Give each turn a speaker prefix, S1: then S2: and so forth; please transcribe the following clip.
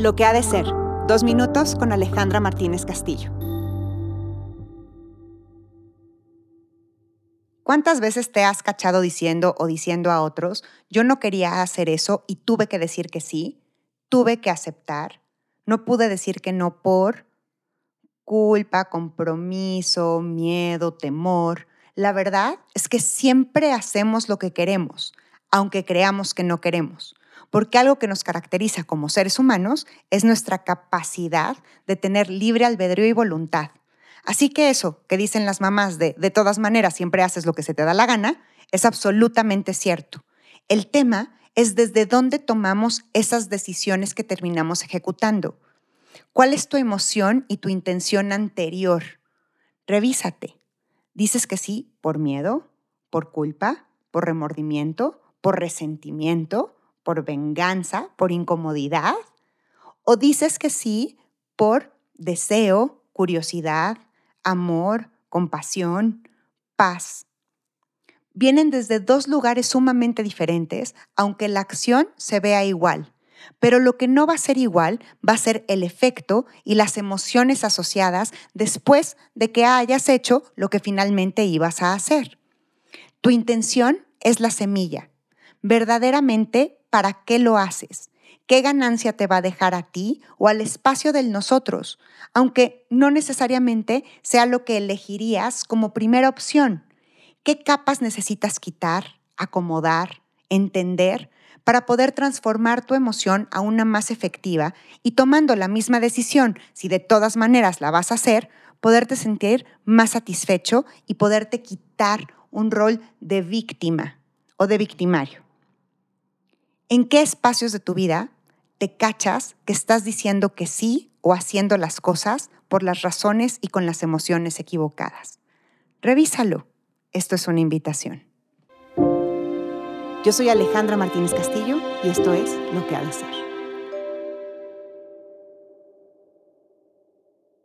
S1: Lo que ha de ser. Dos minutos con Alejandra Martínez Castillo. ¿Cuántas veces te has cachado diciendo o diciendo a otros, yo no quería hacer eso y tuve que decir que sí? Tuve que aceptar. No pude decir que no por culpa, compromiso, miedo, temor. La verdad es que siempre hacemos lo que queremos, aunque creamos que no queremos porque algo que nos caracteriza como seres humanos es nuestra capacidad de tener libre albedrío y voluntad. Así que eso que dicen las mamás de de todas maneras siempre haces lo que se te da la gana, es absolutamente cierto. El tema es desde dónde tomamos esas decisiones que terminamos ejecutando. ¿Cuál es tu emoción y tu intención anterior? Revísate. ¿Dices que sí por miedo, por culpa, por remordimiento, por resentimiento, por venganza, por incomodidad? ¿O dices que sí por deseo, curiosidad, amor, compasión, paz? Vienen desde dos lugares sumamente diferentes, aunque la acción se vea igual. Pero lo que no va a ser igual va a ser el efecto y las emociones asociadas después de que hayas hecho lo que finalmente ibas a hacer. Tu intención es la semilla. Verdaderamente para qué lo haces, qué ganancia te va a dejar a ti o al espacio del nosotros, aunque no necesariamente sea lo que elegirías como primera opción. ¿Qué capas necesitas quitar, acomodar, entender para poder transformar tu emoción a una más efectiva y tomando la misma decisión, si de todas maneras la vas a hacer, poderte sentir más satisfecho y poderte quitar un rol de víctima o de victimario? ¿En qué espacios de tu vida te cachas que estás diciendo que sí o haciendo las cosas por las razones y con las emociones equivocadas? Revísalo. Esto es una invitación. Yo soy Alejandra Martínez Castillo y esto es Lo que ha de ser.